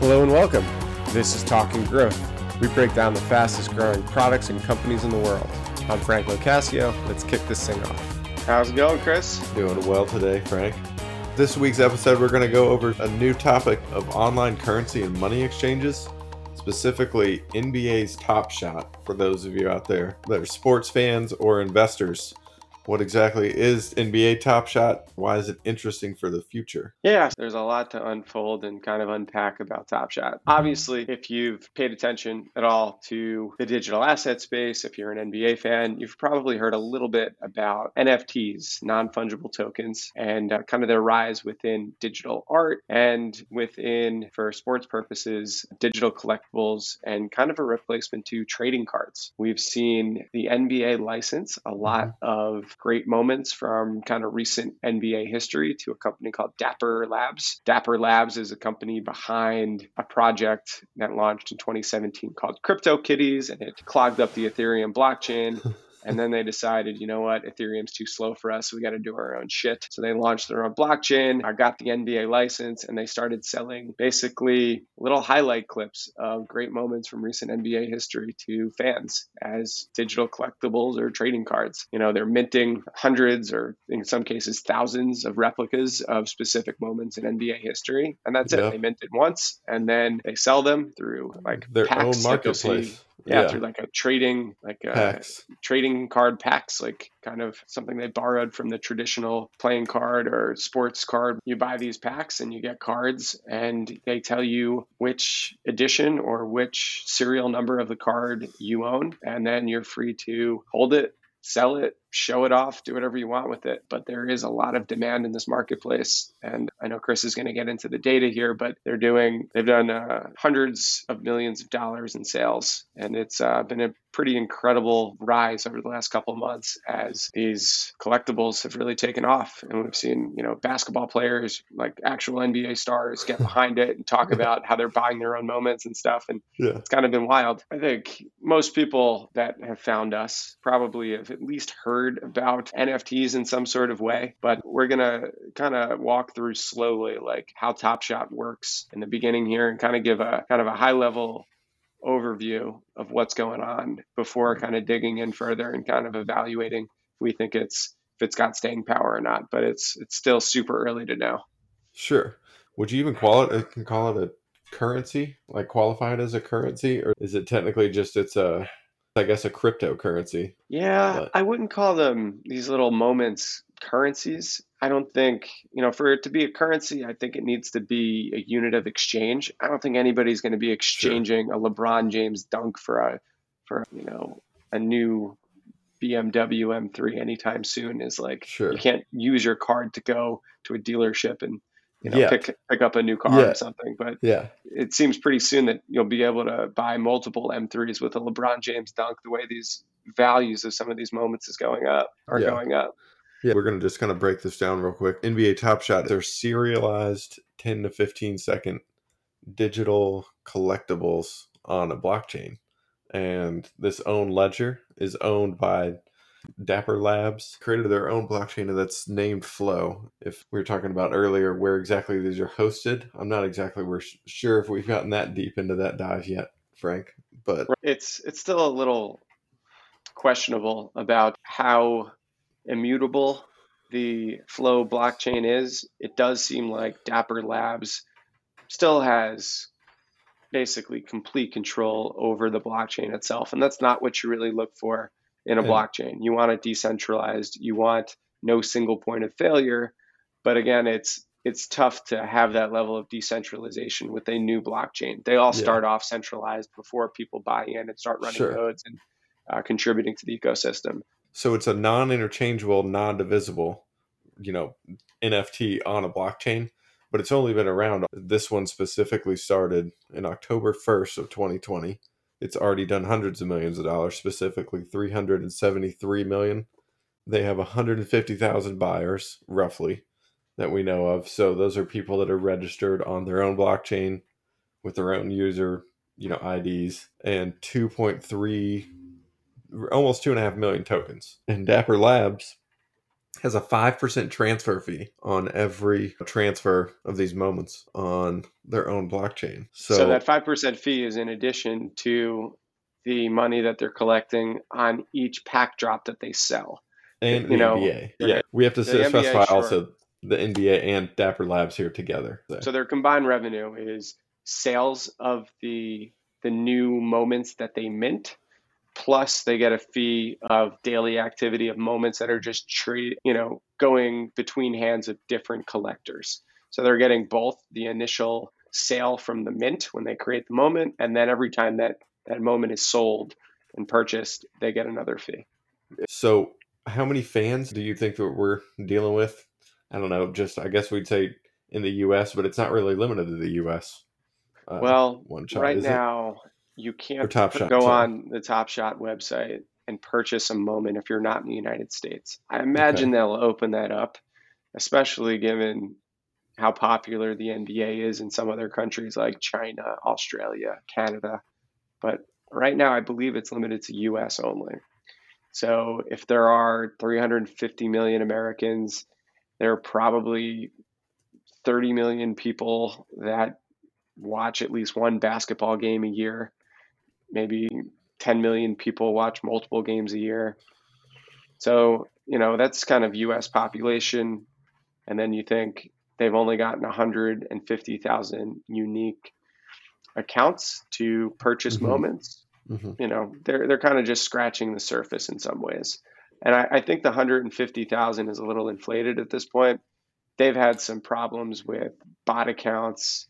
Hello and welcome. This is Talking Growth. We break down the fastest growing products and companies in the world. I'm Frank Locascio. Let's kick this thing off. How's it going, Chris? Doing well today, Frank. This week's episode, we're going to go over a new topic of online currency and money exchanges, specifically NBA's Top Shot for those of you out there that are sports fans or investors what exactly is NBA Top Shot? Why is it interesting for the future? Yeah, there's a lot to unfold and kind of unpack about Top Shot. Obviously, if you've paid attention at all to the digital asset space, if you're an NBA fan, you've probably heard a little bit about NFTs, non fungible tokens, and uh, kind of their rise within digital art and within, for sports purposes, digital collectibles and kind of a replacement to trading cards. We've seen the NBA license a lot mm-hmm. of great moments from kind of recent NBA history to a company called Dapper Labs. Dapper Labs is a company behind a project that launched in 2017 called CryptoKitties, and it clogged up the Ethereum blockchain. And then they decided, you know what, Ethereum's too slow for us. So we got to do our own shit. So they launched their own blockchain. I got the NBA license and they started selling basically little highlight clips of great moments from recent NBA history to fans as digital collectibles or trading cards. You know, they're minting hundreds or in some cases thousands of replicas of specific moments in NBA history. And that's yeah. it. They mint it once and then they sell them through like their own marketplace yeah, yeah, through like a trading like a packs. trading card packs like kind of something they borrowed from the traditional playing card or sports card you buy these packs and you get cards and they tell you which edition or which serial number of the card you own and then you're free to hold it sell it show it off, do whatever you want with it. But there is a lot of demand in this marketplace. And I know Chris is going to get into the data here, but they're doing, they've done uh, hundreds of millions of dollars in sales. And it's uh, been a pretty incredible rise over the last couple of months as these collectibles have really taken off. And we've seen, you know, basketball players, like actual NBA stars, get behind it and talk about how they're buying their own moments and stuff. And yeah. it's kind of been wild. I think most people that have found us probably have at least heard about NFTs in some sort of way, but we're going to kind of walk through slowly like how Top Shot works in the beginning here and kind of give a kind of a high level overview of what's going on before kind of digging in further and kind of evaluating if we think it's if it's got staying power or not, but it's it's still super early to know. Sure. Would you even call it? Uh, can call it a currency, like qualify it as a currency, or is it technically just it's a I guess a cryptocurrency. Yeah, but. I wouldn't call them these little moments currencies. I don't think, you know, for it to be a currency, I think it needs to be a unit of exchange. I don't think anybody's going to be exchanging sure. a LeBron James dunk for a for, you know, a new BMW M3 anytime soon is like sure. you can't use your card to go to a dealership and you know, yeah. pick pick up a new car yeah. or something. But yeah, it seems pretty soon that you'll be able to buy multiple M3s with a LeBron James dunk. The way these values of some of these moments is going up are yeah. going up. Yeah, we're gonna just kind of break this down real quick. NBA Top Shot, they're serialized 10 to 15 second digital collectibles on a blockchain, and this own ledger is owned by Dapper Labs created their own blockchain that's named Flow. If we were talking about earlier where exactly these are hosted, I'm not exactly we're sure if we've gotten that deep into that dive yet, Frank. But it's it's still a little questionable about how immutable the Flow blockchain is. It does seem like Dapper Labs still has basically complete control over the blockchain itself, and that's not what you really look for in a yeah. blockchain. You want it decentralized. You want no single point of failure. But again, it's it's tough to have that level of decentralization with a new blockchain. They all start yeah. off centralized before people buy in and start running sure. codes and uh, contributing to the ecosystem. So it's a non-interchangeable, non-divisible, you know, NFT on a blockchain, but it's only been around. This one specifically started in October 1st of 2020 it's already done hundreds of millions of dollars, specifically 373 million. They have 150,000 buyers, roughly, that we know of. So those are people that are registered on their own blockchain with their own user, you know, IDs, and 2.3, almost two and a half million tokens. And Dapper Labs has a 5% transfer fee on every transfer of these moments on their own blockchain. So, so that 5% fee is in addition to the money that they're collecting on each pack drop that they sell. And you the know, NBA. Yeah, we have to specify NBA, sure. also the NBA and Dapper Labs here together. So. so their combined revenue is sales of the the new moments that they mint plus they get a fee of daily activity of moments that are just trade, you know, going between hands of different collectors. So they're getting both the initial sale from the mint when they create the moment, and then every time that that moment is sold and purchased, they get another fee. So, how many fans do you think that we're dealing with? I don't know. Just I guess we'd say in the U.S., but it's not really limited to the U.S. Uh, well, right now, it? You can't shot, go on the Top Shot website and purchase a moment if you're not in the United States. I imagine okay. they'll open that up, especially given how popular the NBA is in some other countries like China, Australia, Canada. But right now, I believe it's limited to US only. So if there are 350 million Americans, there are probably 30 million people that watch at least one basketball game a year maybe 10 million people watch multiple games a year. So, you know, that's kind of US population. And then you think they've only gotten 150,000 unique accounts to purchase mm-hmm. moments. Mm-hmm. You know, they're, they're kind of just scratching the surface in some ways. And I, I think the 150,000 is a little inflated at this point. They've had some problems with bot accounts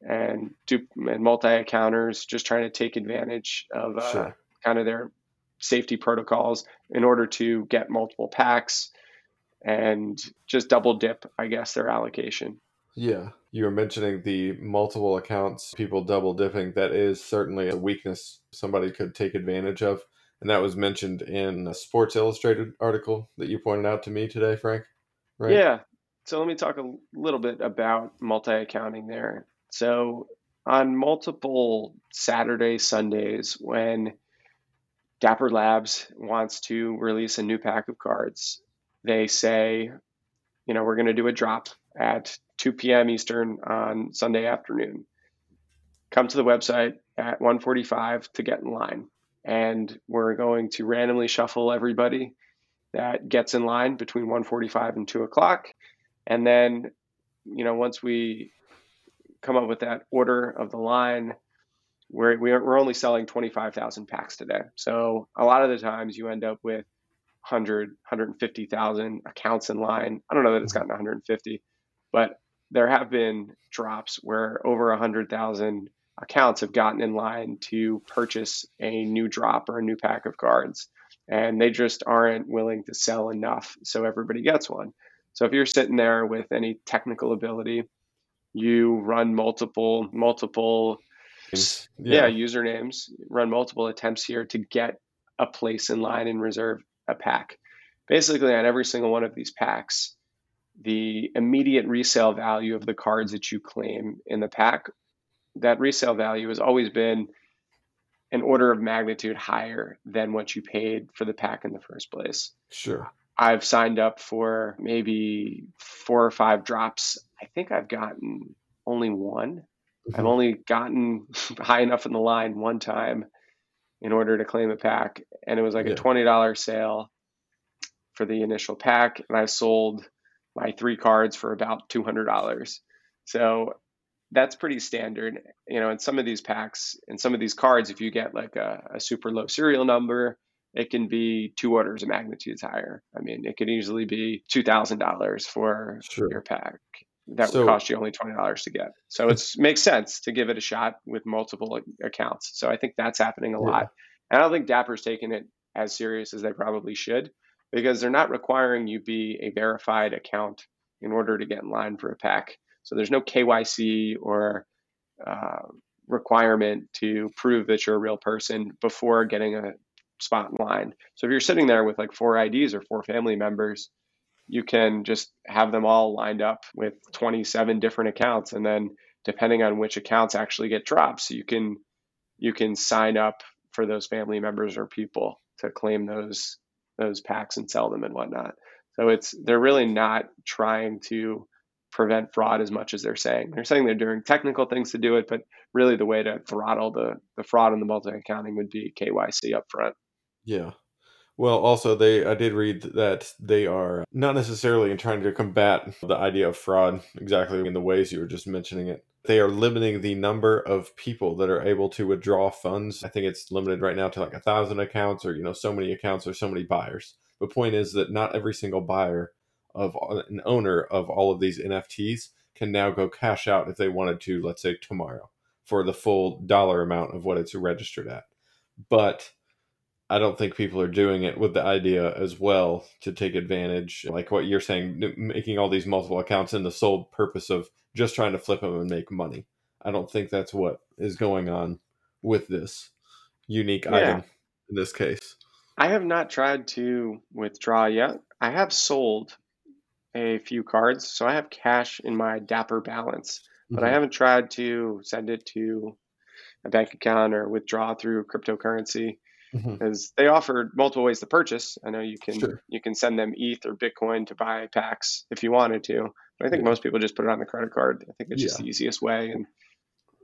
and dupe and multi accounters just trying to take advantage of uh, sure. kind of their safety protocols in order to get multiple packs and just double dip, I guess, their allocation. Yeah, you were mentioning the multiple accounts, people double dipping. That is certainly a weakness somebody could take advantage of. And that was mentioned in a Sports Illustrated article that you pointed out to me today, Frank. Right? Yeah. So let me talk a little bit about multi accounting there. So on multiple Saturday, Sundays, when Dapper Labs wants to release a new pack of cards, they say, you know, we're going to do a drop at 2 p.m. Eastern on Sunday afternoon. Come to the website at 1:45 to get in line, and we're going to randomly shuffle everybody that gets in line between 1:45 and 2 o'clock, and then, you know, once we come up with that order of the line. We're, we're only selling 25,000 packs today. So a lot of the times you end up with 100, 150,000 accounts in line. I don't know that it's gotten 150, but there have been drops where over 100,000 accounts have gotten in line to purchase a new drop or a new pack of cards. And they just aren't willing to sell enough so everybody gets one. So if you're sitting there with any technical ability, you run multiple multiple yeah. yeah. usernames run multiple attempts here to get a place in line and reserve a pack basically on every single one of these packs the immediate resale value of the cards that you claim in the pack that resale value has always been an order of magnitude higher than what you paid for the pack in the first place sure I've signed up for maybe four or five drops. I think I've gotten only one. Mm-hmm. I've only gotten high enough in the line one time in order to claim a pack. And it was like yeah. a $20 sale for the initial pack. And I sold my three cards for about $200. So that's pretty standard. You know, in some of these packs, in some of these cards, if you get like a, a super low serial number, it can be two orders of magnitudes higher. I mean, it could easily be two thousand dollars for sure. your pack. That so, would cost you only twenty dollars to get. So it makes sense to give it a shot with multiple accounts. So I think that's happening a yeah. lot. And I don't think Dapper's taking it as serious as they probably should because they're not requiring you be a verified account in order to get in line for a pack. So there's no KYC or uh, requirement to prove that you're a real person before getting a spot in line. So if you're sitting there with like four IDs or four family members, you can just have them all lined up with 27 different accounts and then depending on which accounts actually get drops, you can you can sign up for those family members or people to claim those those packs and sell them and whatnot. So it's they're really not trying to prevent fraud as much as they're saying. They're saying they're doing technical things to do it, but really the way to throttle the the fraud in the multi accounting would be KYC up front. Yeah. Well, also they I did read that they are not necessarily in trying to combat the idea of fraud exactly in the ways you were just mentioning it. They are limiting the number of people that are able to withdraw funds. I think it's limited right now to like a thousand accounts or you know so many accounts or so many buyers. The point is that not every single buyer of uh, an owner of all of these NFTs can now go cash out if they wanted to, let's say tomorrow, for the full dollar amount of what it's registered at. But I don't think people are doing it with the idea as well to take advantage, like what you're saying, making all these multiple accounts in the sole purpose of just trying to flip them and make money. I don't think that's what is going on with this unique yeah. item in this case. I have not tried to withdraw yet. I have sold a few cards, so I have cash in my Dapper balance, but mm-hmm. I haven't tried to send it to a bank account or withdraw through cryptocurrency because mm-hmm. they offered multiple ways to purchase. I know you can sure. you can send them ETH or Bitcoin to buy packs if you wanted to, but I think yeah. most people just put it on the credit card. I think it's yeah. just the easiest way, and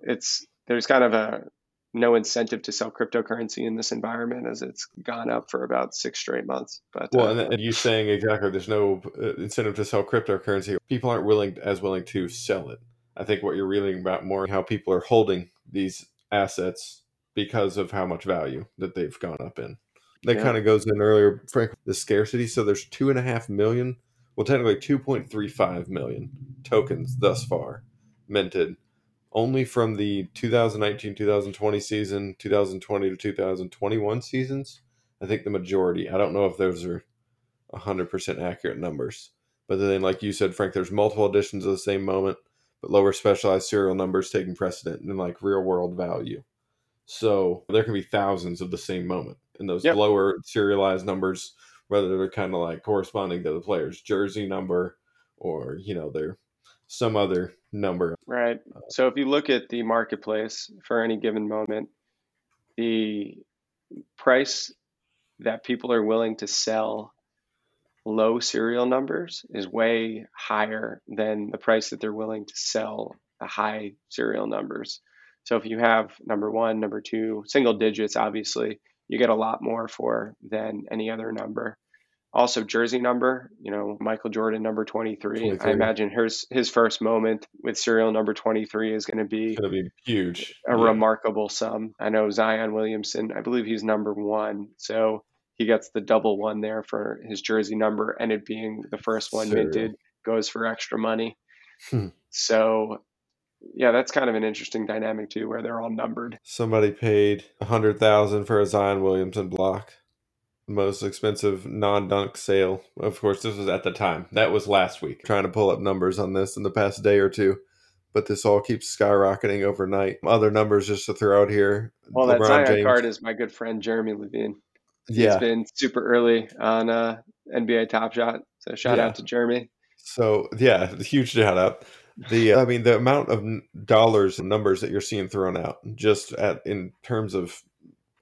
it's there's kind of a no incentive to sell cryptocurrency in this environment as it's gone up for about six straight months. But well, uh, and, and you saying exactly, there's no uh, incentive to sell cryptocurrency. People aren't willing as willing to sell it. I think what you're reading about more how people are holding these assets because of how much value that they've gone up in. That yeah. kind of goes in earlier, Frank, the scarcity. So there's two and a half million, well, technically 2.35 million tokens thus far minted only from the 2019 2020 season, 2020 to 2021 seasons. I think the majority. I don't know if those are 100% accurate numbers. But then, like you said, Frank, there's multiple editions of the same moment, but lower specialized serial numbers taking precedent in like real world value. So there can be thousands of the same moment, and those yep. lower serialized numbers, whether they're kind of like corresponding to the player's jersey number or you know their some other number. Right. Uh, so if you look at the marketplace for any given moment, the price that people are willing to sell low serial numbers is way higher than the price that they're willing to sell the high serial numbers. So if you have number one, number two, single digits, obviously, you get a lot more for than any other number. Also, jersey number, you know, Michael Jordan, number 23. 23. I imagine his, his first moment with serial number 23 is going to be, going to be huge. A yeah. remarkable sum. I know Zion Williamson, I believe he's number one. So he gets the double one there for his jersey number, and it being the first one serial. minted goes for extra money. Hmm. So yeah, that's kind of an interesting dynamic too, where they're all numbered. Somebody paid a hundred thousand for a Zion Williamson block most expensive non-dunk sale. Of course, this was at the time. That was last week. trying to pull up numbers on this in the past day or two, but this all keeps skyrocketing overnight. Other numbers just to throw out here. Well, LeBron that Zion James. card is my good friend Jeremy Levine. Yeah, he's been super early on uh, NBA Top Shot. So shout yeah. out to Jeremy. So yeah, huge shout out. The uh, I mean the amount of dollars and numbers that you're seeing thrown out just at in terms of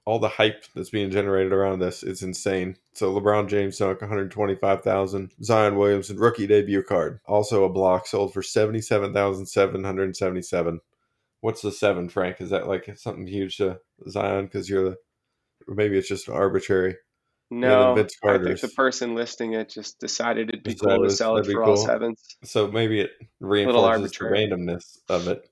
all the hype that's being generated around this is insane. So LeBron James sunk 125,000. Zion Williamson rookie debut card, also a block sold for 77,777. What's the seven, Frank? Is that like something huge to Zion because you're the, maybe it's just arbitrary. No, I think the person listing it just decided it'd be cool to sell it for cool. all sevens. So maybe it reinforces the randomness of it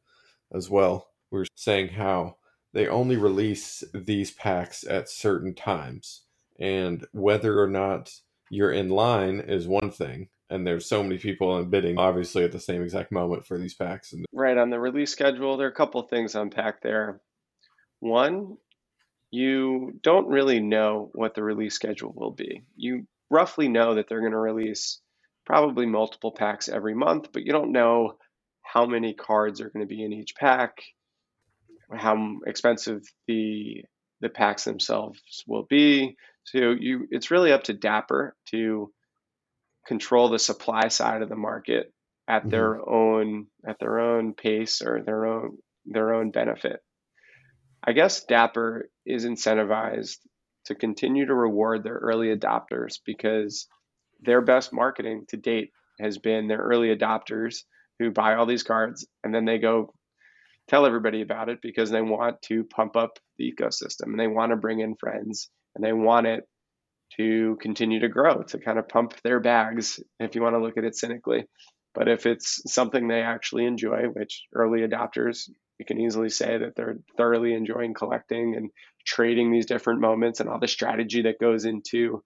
as well. We we're saying how they only release these packs at certain times. And whether or not you're in line is one thing. And there's so many people in bidding, obviously, at the same exact moment for these packs. Right. On the release schedule, there are a couple things unpacked there. One, you don't really know what the release schedule will be. You roughly know that they're going to release probably multiple packs every month, but you don't know how many cards are going to be in each pack how expensive the the packs themselves will be. So you, it's really up to Dapper to control the supply side of the market at mm-hmm. their own at their own pace or their own their own benefit. I guess Dapper is incentivized to continue to reward their early adopters because their best marketing to date has been their early adopters who buy all these cards and then they go tell everybody about it because they want to pump up the ecosystem and they want to bring in friends and they want it to continue to grow, to kind of pump their bags, if you want to look at it cynically. But if it's something they actually enjoy, which early adopters, you can easily say that they're thoroughly enjoying collecting and trading these different moments and all the strategy that goes into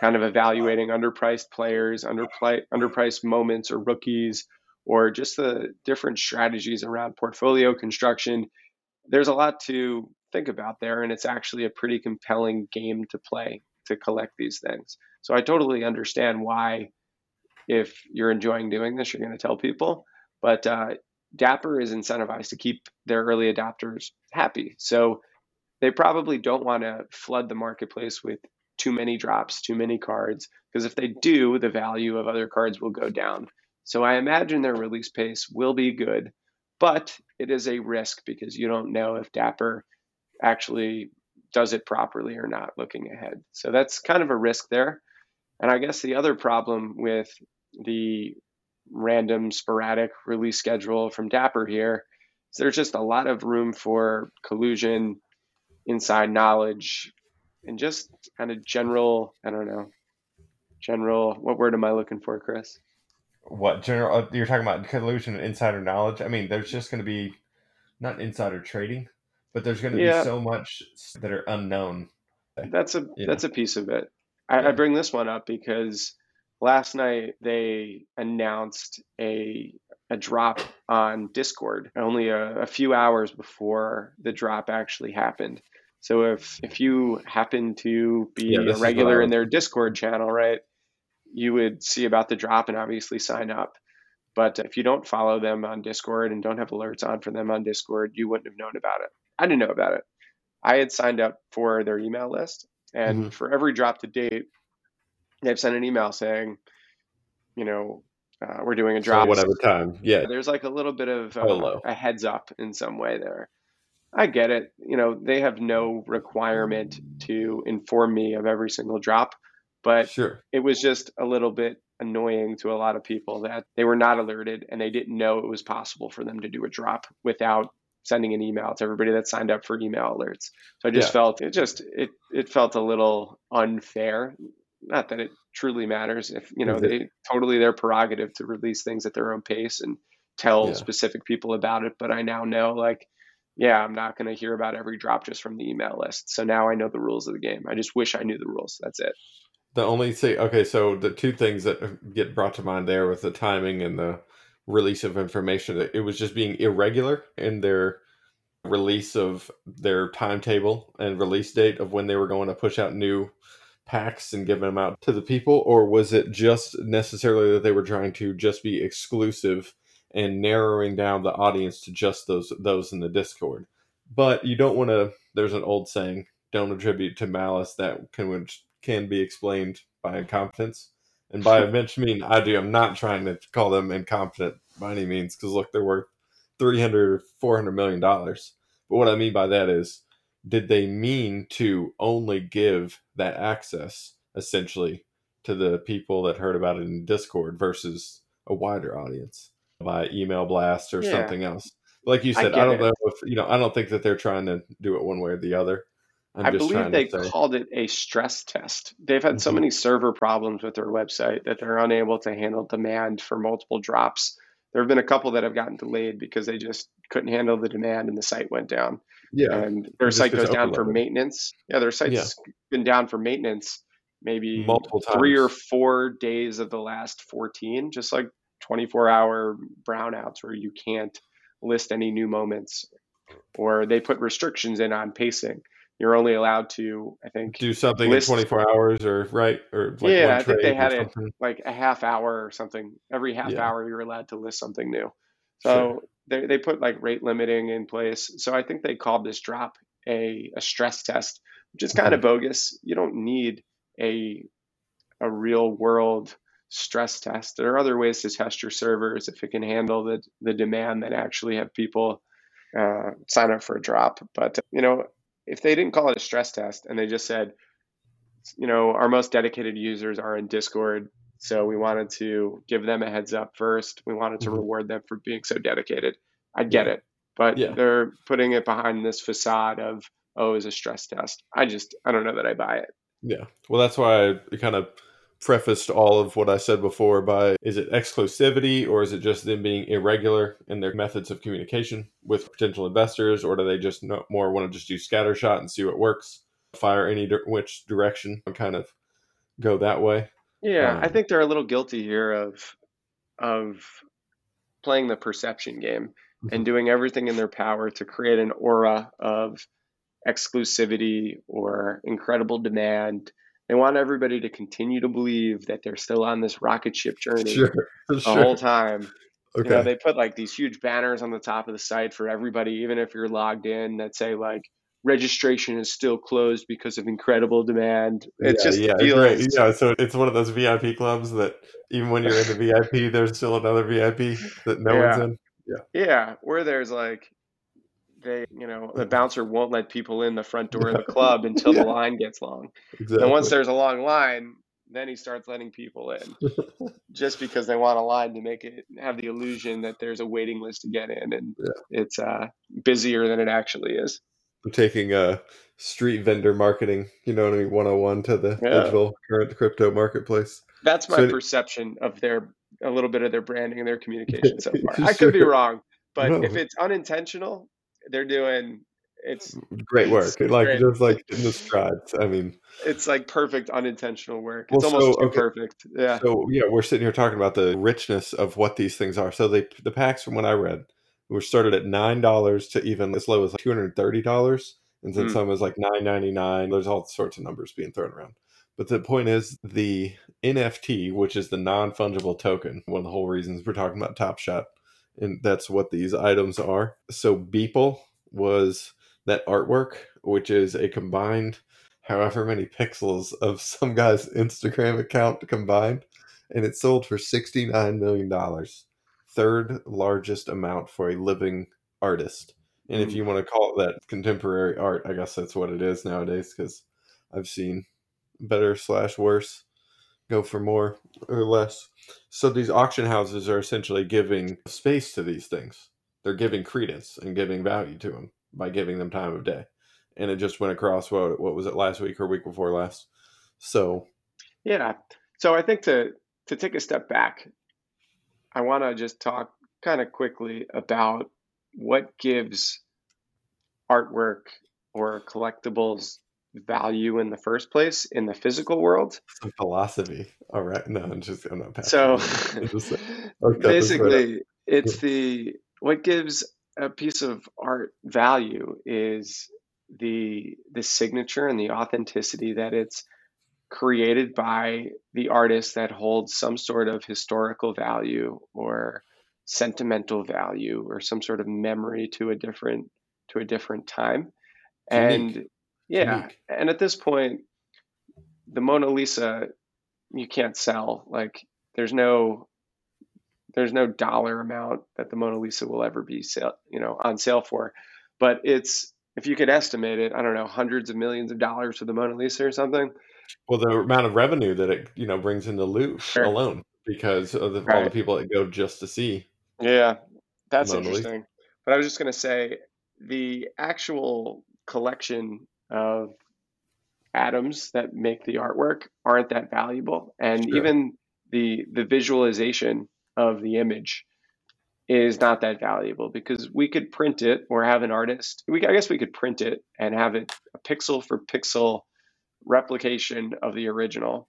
kind of evaluating underpriced players, underpriced moments or rookies, or just the different strategies around portfolio construction. There's a lot to think about there, and it's actually a pretty compelling game to play to collect these things. So I totally understand why, if you're enjoying doing this, you're going to tell people. But uh, Dapper is incentivized to keep their early adopters happy. So they probably don't want to flood the marketplace with too many drops, too many cards, because if they do, the value of other cards will go down. So I imagine their release pace will be good, but it is a risk because you don't know if Dapper actually does it properly or not looking ahead. So that's kind of a risk there. And I guess the other problem with the random sporadic release schedule from Dapper here is there's just a lot of room for collusion, inside knowledge, and just kind of general, I don't know, general, what word am I looking for, Chris? What general? Uh, you're talking about collusion and insider knowledge. I mean, there's just going to be not insider trading, but there's going to yeah. be so much that are unknown. That's a that's know. a piece of it. I, yeah. I bring this one up because last night they announced a a drop on Discord only a, a, few hours before the drop actually happened. So if if you happen to be yeah, a regular in their Discord channel, right, you would see about the drop and obviously sign up. But if you don't follow them on Discord and don't have alerts on for them on Discord, you wouldn't have known about it. I didn't know about it. I had signed up for their email list, and mm-hmm. for every drop to date, they've sent an email saying, you know, uh, we're doing a drop. So whatever time. Yeah. There's like a little bit of uh, a heads up in some way there. I get it. You know, they have no requirement to inform me of every single drop, but sure. it was just a little bit annoying to a lot of people that they were not alerted and they didn't know it was possible for them to do a drop without sending an email to everybody that signed up for email alerts. So I just yeah. felt it just it it felt a little unfair. Not that it truly matters if you know they totally their prerogative to release things at their own pace and tell yeah. specific people about it. But I now know like yeah, I'm not going to hear about every drop just from the email list. So now I know the rules of the game. I just wish I knew the rules. That's it. The only thing, okay, so the two things that uh, get brought to mind there with the timing and the release of information. It was just being irregular in their release of their timetable and release date of when they were going to push out new packs and giving them out to the people, or was it just necessarily that they were trying to just be exclusive and narrowing down the audience to just those those in the Discord? But you don't want to. There's an old saying: "Don't attribute to malice that can which can be explained by incompetence." And by a mean I do. I'm not trying to call them incompetent by any means because look, they're worth 300 400 million dollars. But what I mean by that is, did they mean to only give that access essentially to the people that heard about it in Discord versus a wider audience by email blast or yeah. something else? Like you said, I, I don't it. know if you know. I don't think that they're trying to do it one way or the other. I'm i believe they called it a stress test. They've had mm-hmm. so many server problems with their website that they're unable to handle demand for multiple drops. There have been a couple that have gotten delayed because they just couldn't handle the demand and the site went down. Yeah. And their site goes down for maintenance. Yeah, their site's yeah. been down for maintenance maybe multiple times. three or four days of the last 14, just like 24 hour brownouts where you can't list any new moments or they put restrictions in on pacing you're only allowed to, I think, do something list, in 24 hours or right or like yeah, I think they had it like a half hour or something. Every half yeah. hour, you're allowed to list something new. So sure. They they put like rate limiting in place. So I think they called this drop a a stress test, which is kind of bogus. You don't need a a real world stress test. There are other ways to test your servers if it can handle the the demand that actually have people uh, sign up for a drop. But you know, if they didn't call it a stress test and they just said you know, our most dedicated users are in Discord. So we wanted to give them a heads up first. We wanted to mm-hmm. reward them for being so dedicated. I get it, but yeah. they're putting it behind this facade of oh, is a stress test. I just I don't know that I buy it. Yeah, well, that's why I kind of prefaced all of what I said before by is it exclusivity or is it just them being irregular in their methods of communication with potential investors, or do they just more want to just do scattershot and see what works, fire any which direction and kind of go that way? Yeah, um, I think they're a little guilty here of of playing the perception game and mm-hmm. doing everything in their power to create an aura of exclusivity or incredible demand. They want everybody to continue to believe that they're still on this rocket ship journey sure, the sure. whole time. Okay. You know, they put like these huge banners on the top of the site for everybody, even if you're logged in, that say like registration is still closed because of incredible demand. It's yeah, just yeah, feels right. yeah. So it's one of those VIP clubs that even when you're in the VIP, there's still another VIP that no yeah. one's in. Yeah, yeah, where there's like they, you know, the bouncer won't let people in the front door of the club until yeah. the line gets long. Exactly. And once there's a long line, then he starts letting people in, just because they want a line to make it have the illusion that there's a waiting list to get in, and yeah. it's uh, busier than it actually is. I'm taking a street vendor marketing, you know what I mean, 101 to the yeah. digital current crypto marketplace. That's my so, perception of their a little bit of their branding and their communication so far. Sure. I could be wrong, but no. if it's unintentional, they're doing it's great work. like great. just like in the strides. I mean, it's like perfect unintentional work. It's well, almost so, okay. perfect. Yeah. So yeah, we're sitting here talking about the richness of what these things are. So they the packs from what I read were started at nine dollars to even as low as like two hundred thirty dollars, and then mm. some is like nine ninety nine. There's all sorts of numbers being thrown around. But the point is the NFT, which is the non fungible token, one of the whole reasons we're talking about Top Shot and that's what these items are. So Beeple was that artwork, which is a combined however many pixels of some guy's Instagram account combined, and it sold for $69 million. Third largest amount for a living artist. And if hmm. you want to call it that contemporary art, I guess that's what it is nowadays because I've seen better slash worse go for more or less. So these auction houses are essentially giving space to these things. They're giving credence and giving value to them by giving them time of day. And it just went across what what was it last week or week before last? So yeah. So I think to to take a step back, I want to just talk kind of quickly about what gives artwork or collectibles value in the first place in the physical world. Some philosophy. All right. No, I'm just I'm not So basically it's the what gives a piece of art value is the the signature and the authenticity that it's created by the artist that holds some sort of historical value or sentimental value or some sort of memory to a different to a different time. And yeah, unique. and at this point, the Mona Lisa you can't sell. Like there's no there's no dollar amount that the Mona Lisa will ever be sale, you know, on sale for. But it's if you could estimate it, I don't know, hundreds of millions of dollars for the Mona Lisa or something. Well, the amount of revenue that it you know brings in the Louvre sure. alone because of the, right. all the people that go just to see. Yeah, that's interesting. But I was just going to say the actual collection of atoms that make the artwork aren't that valuable and sure. even the the visualization of the image is not that valuable because we could print it or have an artist we I guess we could print it and have it a pixel for pixel replication of the original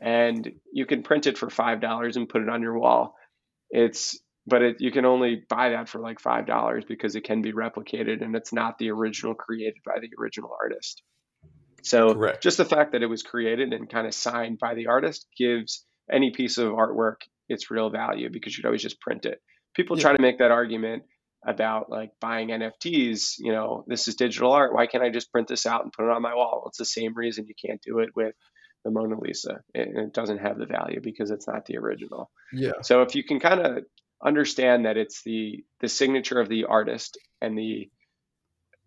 and you can print it for five dollars and put it on your wall it's but it, you can only buy that for like five dollars because it can be replicated and it's not the original created by the original artist. So Correct. just the fact that it was created and kind of signed by the artist gives any piece of artwork its real value because you'd always just print it. People yeah. try to make that argument about like buying NFTs, you know, this is digital art. Why can't I just print this out and put it on my wall? Well, it's the same reason you can't do it with the Mona Lisa. It, it doesn't have the value because it's not the original. Yeah. So if you can kind of understand that it's the the signature of the artist and the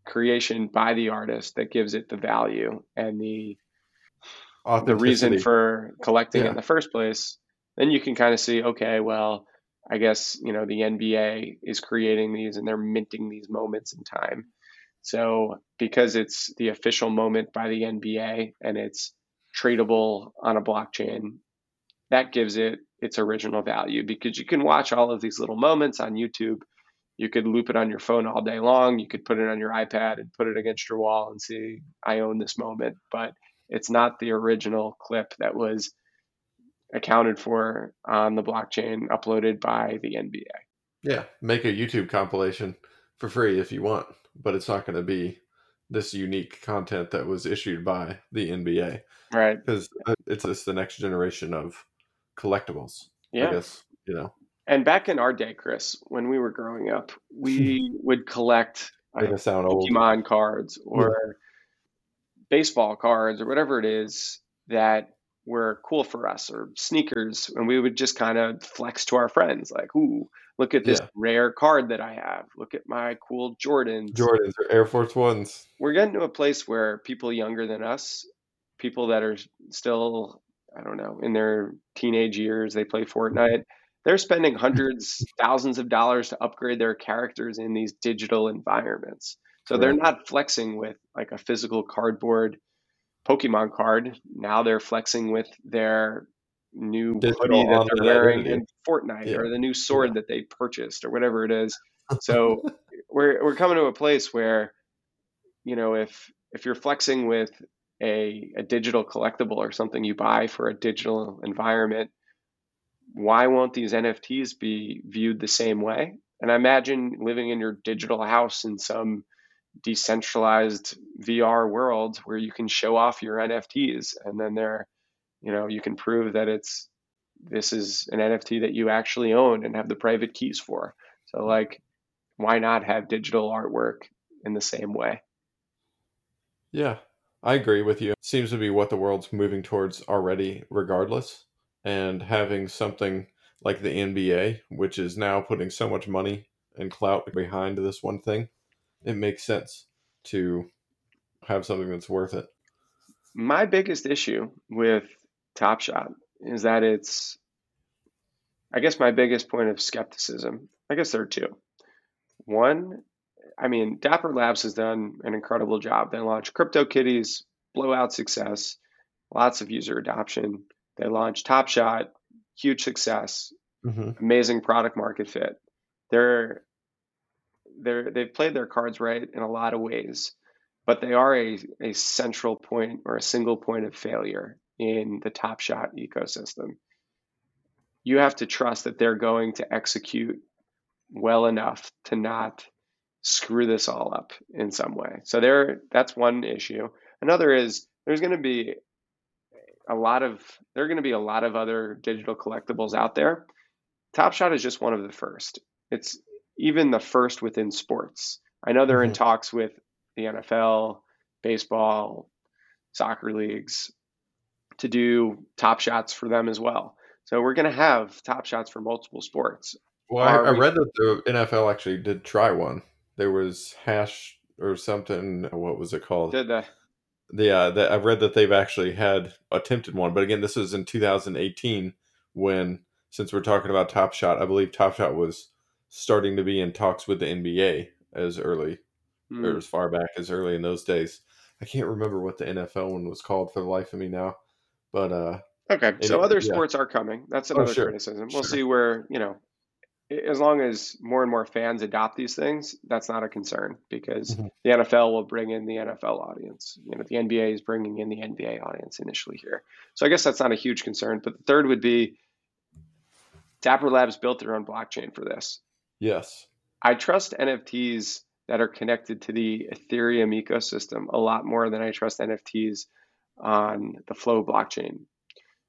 creation by the artist that gives it the value and the the reason for collecting yeah. it in the first place, then you can kind of see, okay, well, I guess, you know, the NBA is creating these and they're minting these moments in time. So because it's the official moment by the NBA and it's tradable on a blockchain, that gives it its original value because you can watch all of these little moments on YouTube. You could loop it on your phone all day long. You could put it on your iPad and put it against your wall and see, I own this moment. But it's not the original clip that was accounted for on the blockchain uploaded by the NBA. Yeah, make a YouTube compilation for free if you want, but it's not going to be this unique content that was issued by the NBA. Right. Because it's just the next generation of collectibles. Yeah. I guess, you know. And back in our day, Chris, when we were growing up, we would collect uh, sound Pokemon old. cards or yeah. baseball cards or whatever it is that were cool for us or sneakers and we would just kind of flex to our friends like ooh look at this yeah. rare card that i have look at my cool jordans jordans or air force ones we're getting to a place where people younger than us people that are still i don't know in their teenage years they play fortnite they're spending hundreds thousands of dollars to upgrade their characters in these digital environments so right. they're not flexing with like a physical cardboard Pokemon card. Now they're flexing with their new hoodie that they're wearing in Fortnite yeah. or the new sword yeah. that they purchased or whatever it is. So we're we're coming to a place where, you know, if if you're flexing with a, a digital collectible or something you buy for a digital environment, why won't these NFTs be viewed the same way? And I imagine living in your digital house in some decentralized VR world where you can show off your NFTs and then there, you know, you can prove that it's this is an NFT that you actually own and have the private keys for. So like why not have digital artwork in the same way? Yeah, I agree with you. Seems to be what the world's moving towards already regardless and having something like the NBA, which is now putting so much money and clout behind this one thing it makes sense to have something that's worth it. My biggest issue with Top Shot is that it's, I guess, my biggest point of skepticism. I guess there are two. One, I mean, Dapper Labs has done an incredible job. They launched CryptoKitties, blowout success, lots of user adoption. They launched Top Shot, huge success, mm-hmm. amazing product market fit. They're they're they've played their cards right in a lot of ways, but they are a, a central point or a single point of failure in the Top Shot ecosystem. You have to trust that they're going to execute well enough to not screw this all up in some way. So there that's one issue. Another is there's going to be a lot of there are going to be a lot of other digital collectibles out there. Top Shot is just one of the first. It's even the first within sports. I know they're mm-hmm. in talks with the NFL, baseball, soccer leagues to do top shots for them as well. So we're going to have top shots for multiple sports. Well, I, I, read that the NFL actually did try one. There was hash or something. What was it called? Did they? Yeah, the, I've read that they've actually had attempted one, but again, this was in 2018 when, since we're talking about Top Shot, I believe Top Shot was starting to be in talks with the NBA as early mm. or as far back as early in those days. I can't remember what the NFL one was called for the life of me now, but uh, okay. So it, other yeah. sports are coming. That's oh, another oh, sure. criticism. We'll sure. see where you know. As long as more and more fans adopt these things, that's not a concern because mm-hmm. the NFL will bring in the NFL audience. You know, the NBA is bringing in the NBA audience initially here. So I guess that's not a huge concern. But the third would be Dapper Labs built their own blockchain for this. Yes. I trust NFTs that are connected to the Ethereum ecosystem a lot more than I trust NFTs on the Flow blockchain.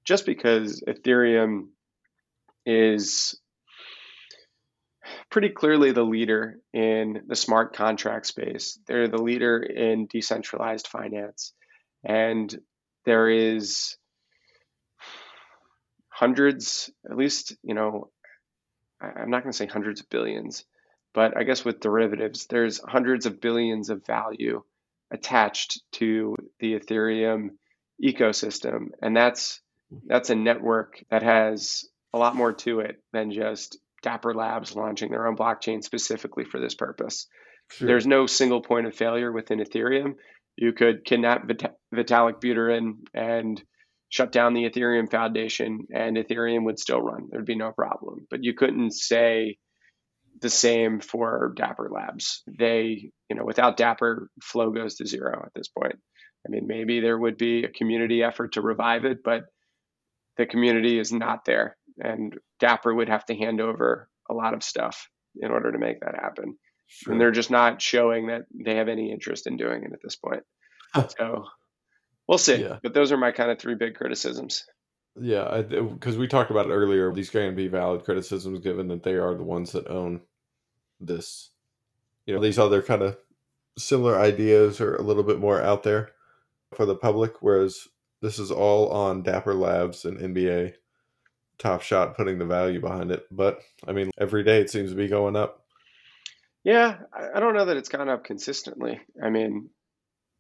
Just because Ethereum is pretty clearly the leader in the smart contract space. They're the leader in decentralized finance. And there is hundreds, at least, you know, I'm not going to say hundreds of billions, but I guess with derivatives, there's hundreds of billions of value attached to the Ethereum ecosystem, and that's that's a network that has a lot more to it than just Dapper Labs launching their own blockchain specifically for this purpose. Sure. There's no single point of failure within Ethereum. You could kidnap Vit- Vitalik Buterin and shut down the Ethereum Foundation, and Ethereum would still run. There'd be no problem. But you couldn't say the same for Dapper Labs. They, you know, without Dapper, flow goes to zero at this point. I mean, maybe there would be a community effort to revive it, but the community is not there. And Dapper would have to hand over a lot of stuff in order to make that happen. Sure. And they're just not showing that they have any interest in doing it at this point. so we'll see. Yeah. But those are my kind of three big criticisms. Yeah, because we talked about it earlier. These can be valid criticisms given that they are the ones that own this. You know, these other kind of similar ideas are a little bit more out there for the public, whereas this is all on Dapper Labs and NBA Top Shot putting the value behind it. But I mean, every day it seems to be going up. Yeah, I don't know that it's gone up consistently. I mean,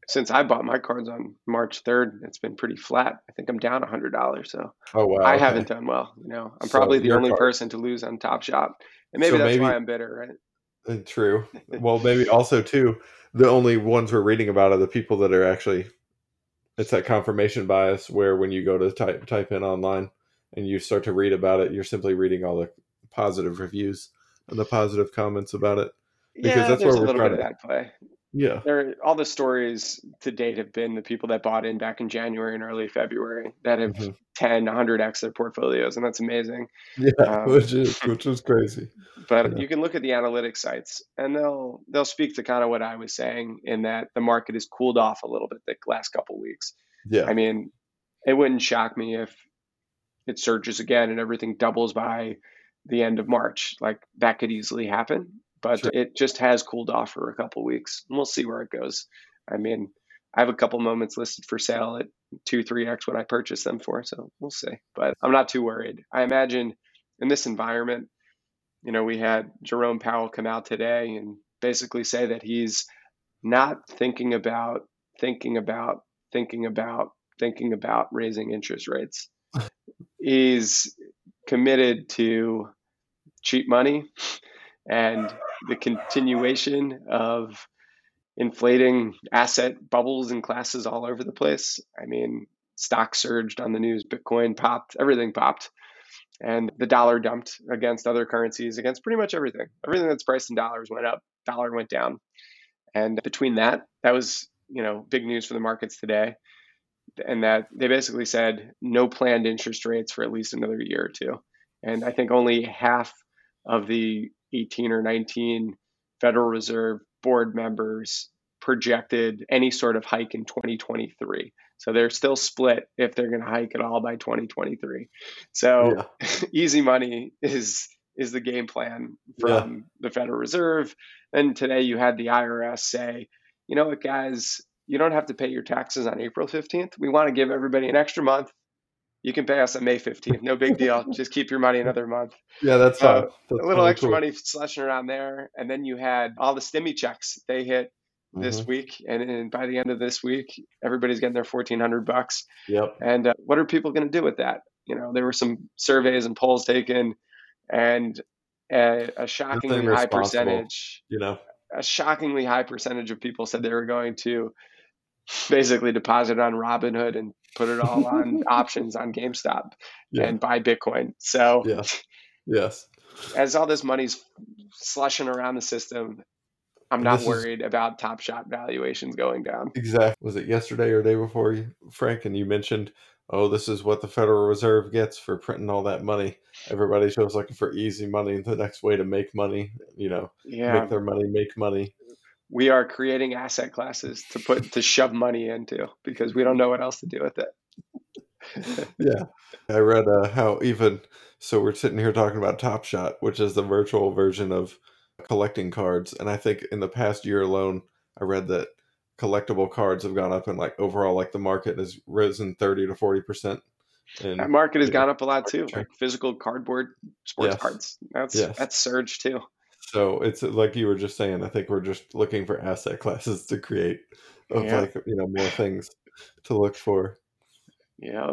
since I bought my cards on March 3rd, it's been pretty flat. I think I'm down $100. So oh, wow, I okay. haven't done well. You know, I'm so probably the only card. person to lose on Top Shot. And maybe so that's maybe, why I'm bitter, right? Uh, true. well, maybe also, too, the only ones we're reading about are the people that are actually, it's that confirmation bias where when you go to type, type in online and you start to read about it, you're simply reading all the positive reviews and the positive comments about it because yeah, that's where we're trying to play. Yeah, there all the stories to date have been the people that bought in back in January and early February that have mm-hmm. 10, 100x their portfolios, and that's amazing. Yeah, um, which is which is crazy. But yeah. you can look at the analytics sites, and they'll they'll speak to kind of what I was saying in that the market has cooled off a little bit the last couple weeks. Yeah, I mean, it wouldn't shock me if it surges again and everything doubles by the end of March. Like that could easily happen but sure. it just has cooled off for a couple weeks. And we'll see where it goes. I mean, I have a couple moments listed for sale at two, three x what I purchased them for, so we'll see. But I'm not too worried. I imagine in this environment, you know, we had Jerome Powell come out today and basically say that he's not thinking about, thinking about, thinking about, thinking about raising interest rates. he's committed to cheap money and the continuation of inflating asset bubbles and classes all over the place. I mean, stock surged on the news, Bitcoin popped, everything popped. And the dollar dumped against other currencies, against pretty much everything. Everything that's priced in dollars went up, dollar went down. And between that, that was, you know, big news for the markets today. And that they basically said no planned interest rates for at least another year or two. And I think only half of the 18 or 19 Federal Reserve board members projected any sort of hike in 2023. So they're still split if they're going to hike at all by 2023. So yeah. easy money is is the game plan from yeah. the Federal Reserve. And today you had the IRS say, you know what, guys, you don't have to pay your taxes on April 15th. We want to give everybody an extra month you can pay us on May 15th. No big deal. Just keep your money another month. Yeah, that's, uh, that's a little extra cool. money slushing around there. And then you had all the stimmy checks they hit this mm-hmm. week. And, and, by the end of this week, everybody's getting their 1400 bucks. Yep. And uh, what are people going to do with that? You know, there were some surveys and polls taken and a, a shockingly high percentage, you know, a shockingly high percentage of people said they were going to basically deposit on Robinhood and put it all on options on GameStop yeah. and buy Bitcoin. So yes, yes. As all this money's slushing around the system, I'm not worried is, about Top Shot valuations going down. Exactly. Was it yesterday or day before, Frank? And you mentioned, oh, this is what the Federal Reserve gets for printing all that money. Everybody shows looking for easy money. The next way to make money, you know, yeah. make their money, make money we are creating asset classes to put to shove money into because we don't know what else to do with it. yeah, I read uh, how even so we're sitting here talking about Top Shot, which is the virtual version of collecting cards, and I think in the past year alone, I read that collectible cards have gone up and like overall like the market has risen 30 to 40 percent and that market has gone up a lot too like physical cardboard sports yes. cards that's yes. that's surged too so it's like you were just saying. I think we're just looking for asset classes to create of yeah. like you know more things to look for. Yeah.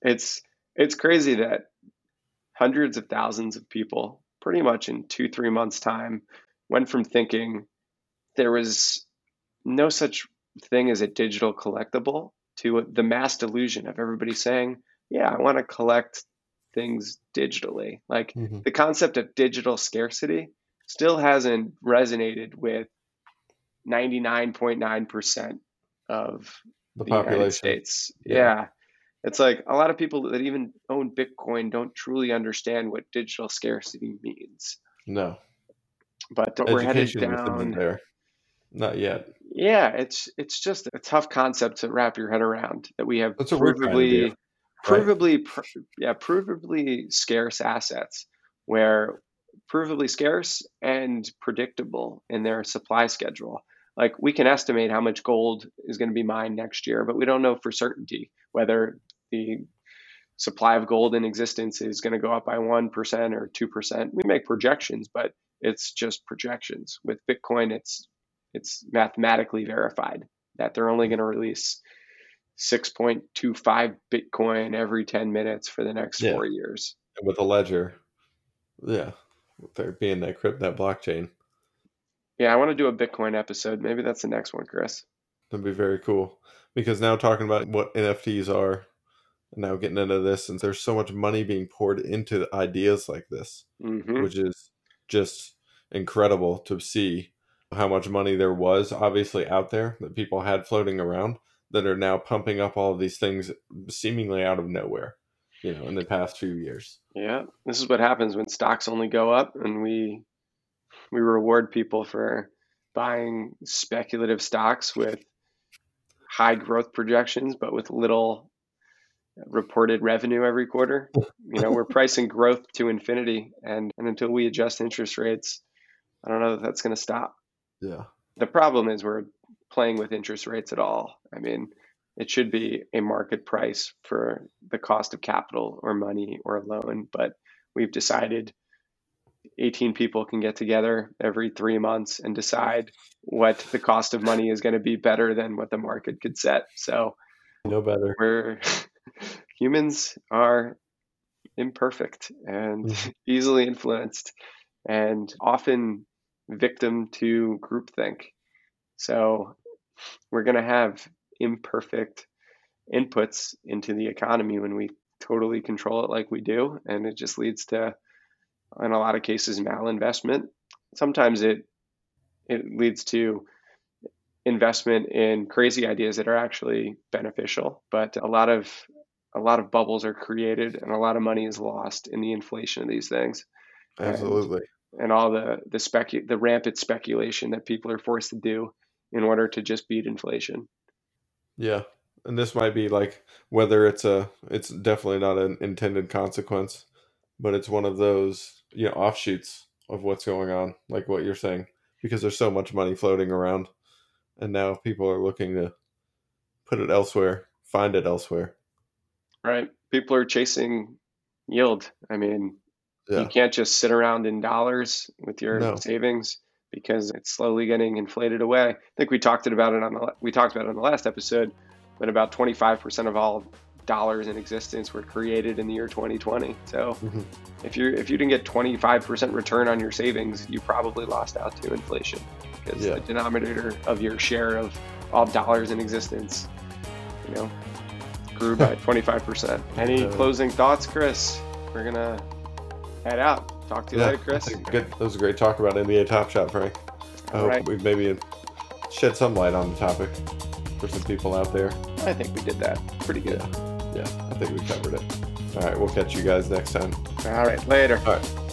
It's it's crazy that hundreds of thousands of people pretty much in 2-3 months time went from thinking there was no such thing as a digital collectible to the mass delusion of everybody saying, "Yeah, I want to collect things digitally." Like mm-hmm. the concept of digital scarcity still hasn't resonated with 99.9% of the, the population. United States. Yeah. yeah. It's like a lot of people that even own Bitcoin don't truly understand what digital scarcity means. No. But we're headed down there. Not yet. Yeah, it's it's just a tough concept to wrap your head around that we have That's provably provably right? pr- yeah, provably scarce assets where provably scarce and predictable in their supply schedule. Like we can estimate how much gold is going to be mined next year, but we don't know for certainty whether the supply of gold in existence is going to go up by 1% or 2%. We make projections, but it's just projections. With Bitcoin, it's it's mathematically verified that they're only going to release 6.25 Bitcoin every 10 minutes for the next yeah. four years. With a ledger, yeah, there being that crypt that blockchain. Yeah, I want to do a Bitcoin episode. Maybe that's the next one, Chris. That'd be very cool. Because now talking about what NFTs are, now getting into this, and there's so much money being poured into ideas like this, mm-hmm. which is just incredible to see how much money there was obviously out there that people had floating around that are now pumping up all of these things seemingly out of nowhere you know in the past few years yeah this is what happens when stocks only go up and we we reward people for buying speculative stocks with high growth projections but with little reported revenue every quarter you know we're pricing growth to infinity and, and until we adjust interest rates i don't know that that's going to stop yeah. The problem is we're playing with interest rates at all. I mean, it should be a market price for the cost of capital or money or a loan, but we've decided 18 people can get together every three months and decide what the cost of money is going to be better than what the market could set. So, no better. We're humans are imperfect and mm-hmm. easily influenced and often victim to groupthink. So we're going to have imperfect inputs into the economy when we totally control it like we do. And it just leads to, in a lot of cases, malinvestment. Sometimes it it leads to investment in crazy ideas that are actually beneficial, but a lot of a lot of bubbles are created and a lot of money is lost in the inflation of these things. Absolutely and all the the specu- the rampant speculation that people are forced to do in order to just beat inflation. Yeah. And this might be like whether it's a it's definitely not an intended consequence, but it's one of those, you know, offshoots of what's going on, like what you're saying, because there's so much money floating around and now people are looking to put it elsewhere, find it elsewhere. Right. People are chasing yield. I mean, yeah. You can't just sit around in dollars with your no. savings because it's slowly getting inflated away. I think we talked about it on the we talked about it on the last episode, but about 25% of all dollars in existence were created in the year 2020. So mm-hmm. if you if you didn't get 25% return on your savings, you probably lost out to inflation because yeah. the denominator of your share of all dollars in existence, you know, grew by 25%. Any uh, closing thoughts, Chris? We're gonna head out. Talk to you yeah, later, Chris. Good. That was a great talk about NBA Top Shot, Frank. I All hope right. we've maybe shed some light on the topic for some people out there. I think we did that pretty good. Yeah, yeah I think we covered it. All right, we'll catch you guys next time. All right, later. All right.